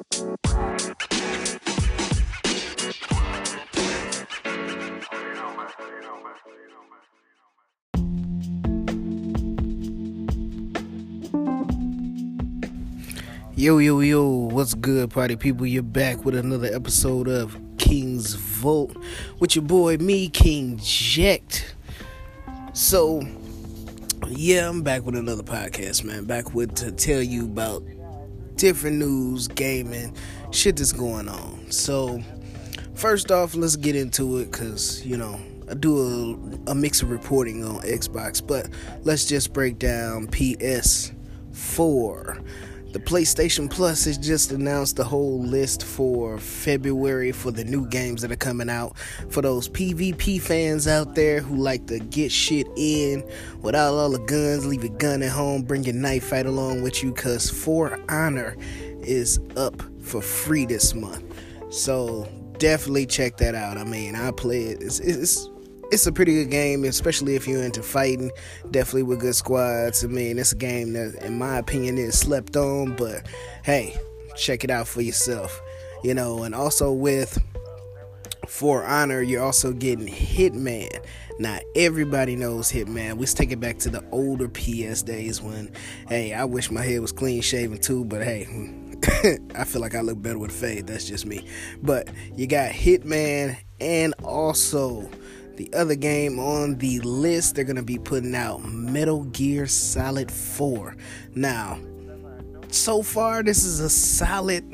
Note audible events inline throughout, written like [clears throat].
Yo, yo, yo, what's good, party people? You're back with another episode of King's Vote with your boy, me, King Ject. So, yeah, I'm back with another podcast, man. Back with to tell you about different news, gaming, shit that's going on. So, first off, let's get into it because, you know, I do a, a mix of reporting on Xbox, but let's just break down PS4. The PlayStation Plus has just announced the whole list for February for the new games that are coming out. For those PvP fans out there who like to get shit in without all the guns, leave your gun at home, bring your knife fight along with you, cause For Honor is up for free this month. So definitely check that out. I mean, I play it. It's, it's it's a pretty good game, especially if you're into fighting. Definitely with good squads. I mean, it's a game that, in my opinion, is slept on, but hey, check it out for yourself. You know, and also with For Honor, you're also getting Hitman. Now, everybody knows Hitman. Let's take it back to the older PS days when, hey, I wish my head was clean shaven too, but hey, [laughs] I feel like I look better with fade. That's just me. But you got Hitman and also the other game on the list, they're going to be putting out Metal Gear Solid 4. Now, so far, this is a solid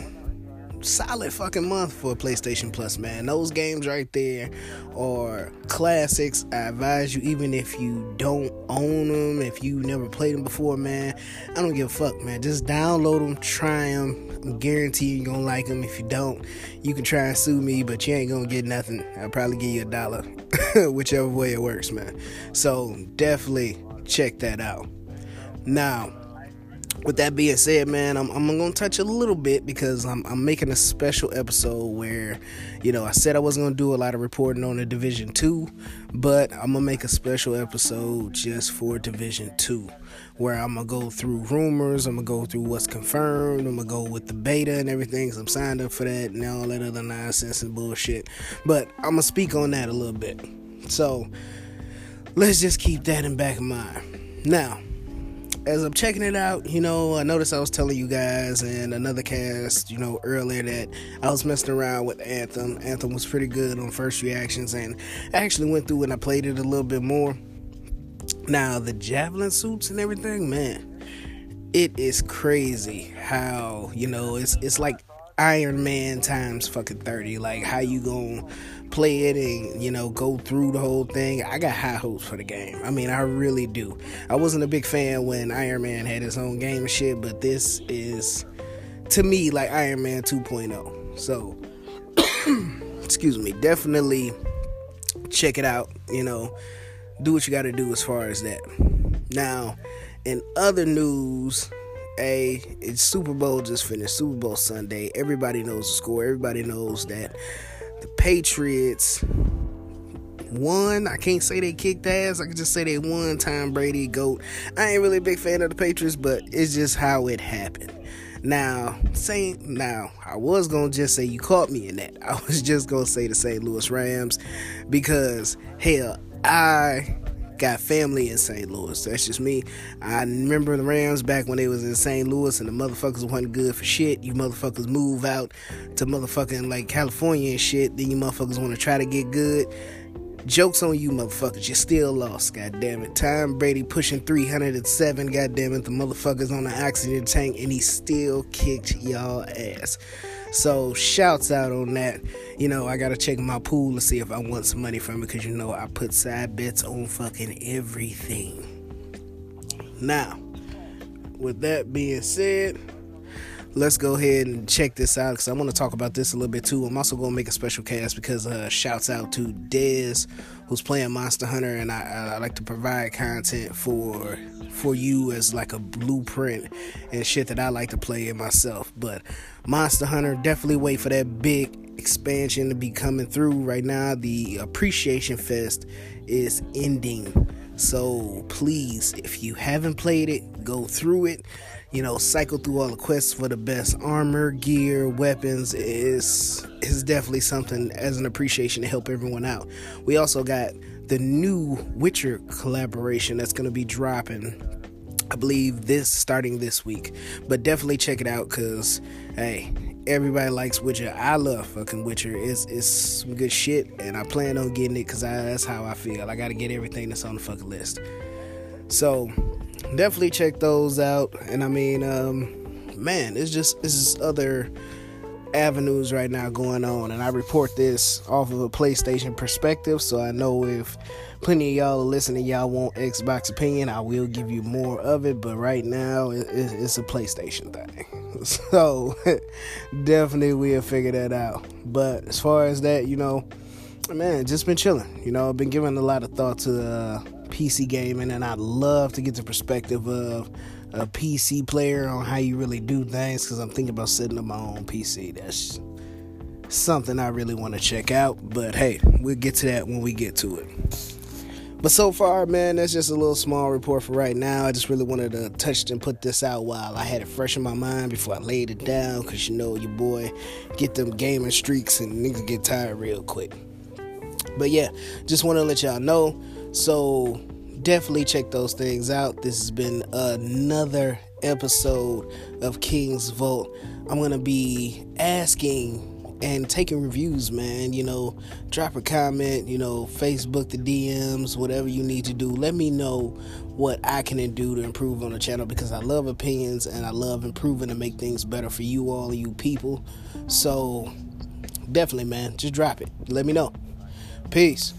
solid fucking month for PlayStation Plus, man. Those games right there are classics. I advise you, even if you don't own them, if you never played them before, man, I don't give a fuck, man. Just download them, try them. I'm guaranteeing you're gonna like them. If you don't, you can try and sue me, but you ain't gonna get nothing. I'll probably give you a dollar, [laughs] whichever way it works, man. So definitely check that out. Now, with that being said, man, I'm, I'm gonna touch a little bit because I'm, I'm making a special episode where, you know, I said I wasn't gonna do a lot of reporting on the Division Two, but I'm gonna make a special episode just for Division Two, where I'm gonna go through rumors, I'm gonna go through what's confirmed, I'm gonna go with the beta and everything. So I'm signed up for that and all that other nonsense and bullshit. But I'm gonna speak on that a little bit. So let's just keep that in back of mind. Now as I'm checking it out, you know, I noticed I was telling you guys in another cast, you know, earlier that I was messing around with Anthem. Anthem was pretty good on first reactions, and I actually went through and I played it a little bit more. Now, the javelin suits and everything, man, it is crazy how, you know, it's it's like Iron Man times fucking 30. Like, how you gonna play it and, you know, go through the whole thing? I got high hopes for the game. I mean, I really do. I wasn't a big fan when Iron Man had his own game and shit, but this is, to me, like Iron Man 2.0. So, [clears throat] excuse me, definitely check it out. You know, do what you gotta do as far as that. Now, in other news, a it's Super Bowl just finished. Super Bowl Sunday. Everybody knows the score. Everybody knows that the Patriots won. I can't say they kicked ass. I can just say they won. Tom Brady, goat. I ain't really a big fan of the Patriots, but it's just how it happened. Now, saying now, I was gonna just say you caught me in that. [laughs] I was just gonna say the St. Louis Rams because hell, I got family in St. Louis. That's just me. I remember the Rams back when they was in St. Louis and the motherfuckers wasn't good for shit. You motherfuckers move out to motherfucking like California and shit. Then you motherfuckers want to try to get good. Jokes on you, motherfuckers. You still lost, God damn it. Tom Brady pushing 307, God damn it. The motherfuckers on the oxygen tank, and he still kicked y'all ass. So shouts out on that. You know, I gotta check my pool to see if I want some money from it because you know I put side bets on fucking everything. Now, with that being said, let's go ahead and check this out because I want to talk about this a little bit too. I'm also going to make a special cast because uh, shouts out to Dez who's playing Monster Hunter, and I, I, like to provide content for for you as like a blueprint and shit that I like to play in myself. But Monster Hunter, definitely wait for that big expansion to be coming through. Right now, the Appreciation Fest is ending. So please, if you haven't played it, go through it you know, cycle through all the quests for the best armor, gear, weapons is is definitely something as an appreciation to help everyone out. We also got the new Witcher collaboration that's going to be dropping I believe this starting this week. But definitely check it out because, hey, everybody likes Witcher. I love fucking Witcher. It's, it's some good shit, and I plan on getting it because that's how I feel. I got to get everything that's on the fucking list. So, definitely check those out. And I mean, um, man, it's just, it's just other avenues right now going on. And I report this off of a PlayStation perspective so I know if plenty of y'all are listening y'all want Xbox opinion I will give you more of it. But right now it's a PlayStation thing. [laughs] So [laughs] definitely we'll figure that out. But as far as that you know man just been chilling. You know I've been giving a lot of thought to uh, PC gaming and I'd love to get the perspective of a PC player on how you really do things because I'm thinking about setting up my own PC. That's something I really want to check out. But hey, we'll get to that when we get to it. But so far, man, that's just a little small report for right now. I just really wanted to touch and put this out while I had it fresh in my mind before I laid it down. Cause you know your boy get them gaming streaks and niggas get tired real quick. But yeah, just want to let y'all know. So definitely check those things out. This has been another episode of King's Vault. I'm going to be asking and taking reviews, man. You know, drop a comment, you know, Facebook the DMs, whatever you need to do. Let me know what I can do to improve on the channel because I love opinions and I love improving to make things better for you all, you people. So, definitely, man, just drop it. Let me know. Peace.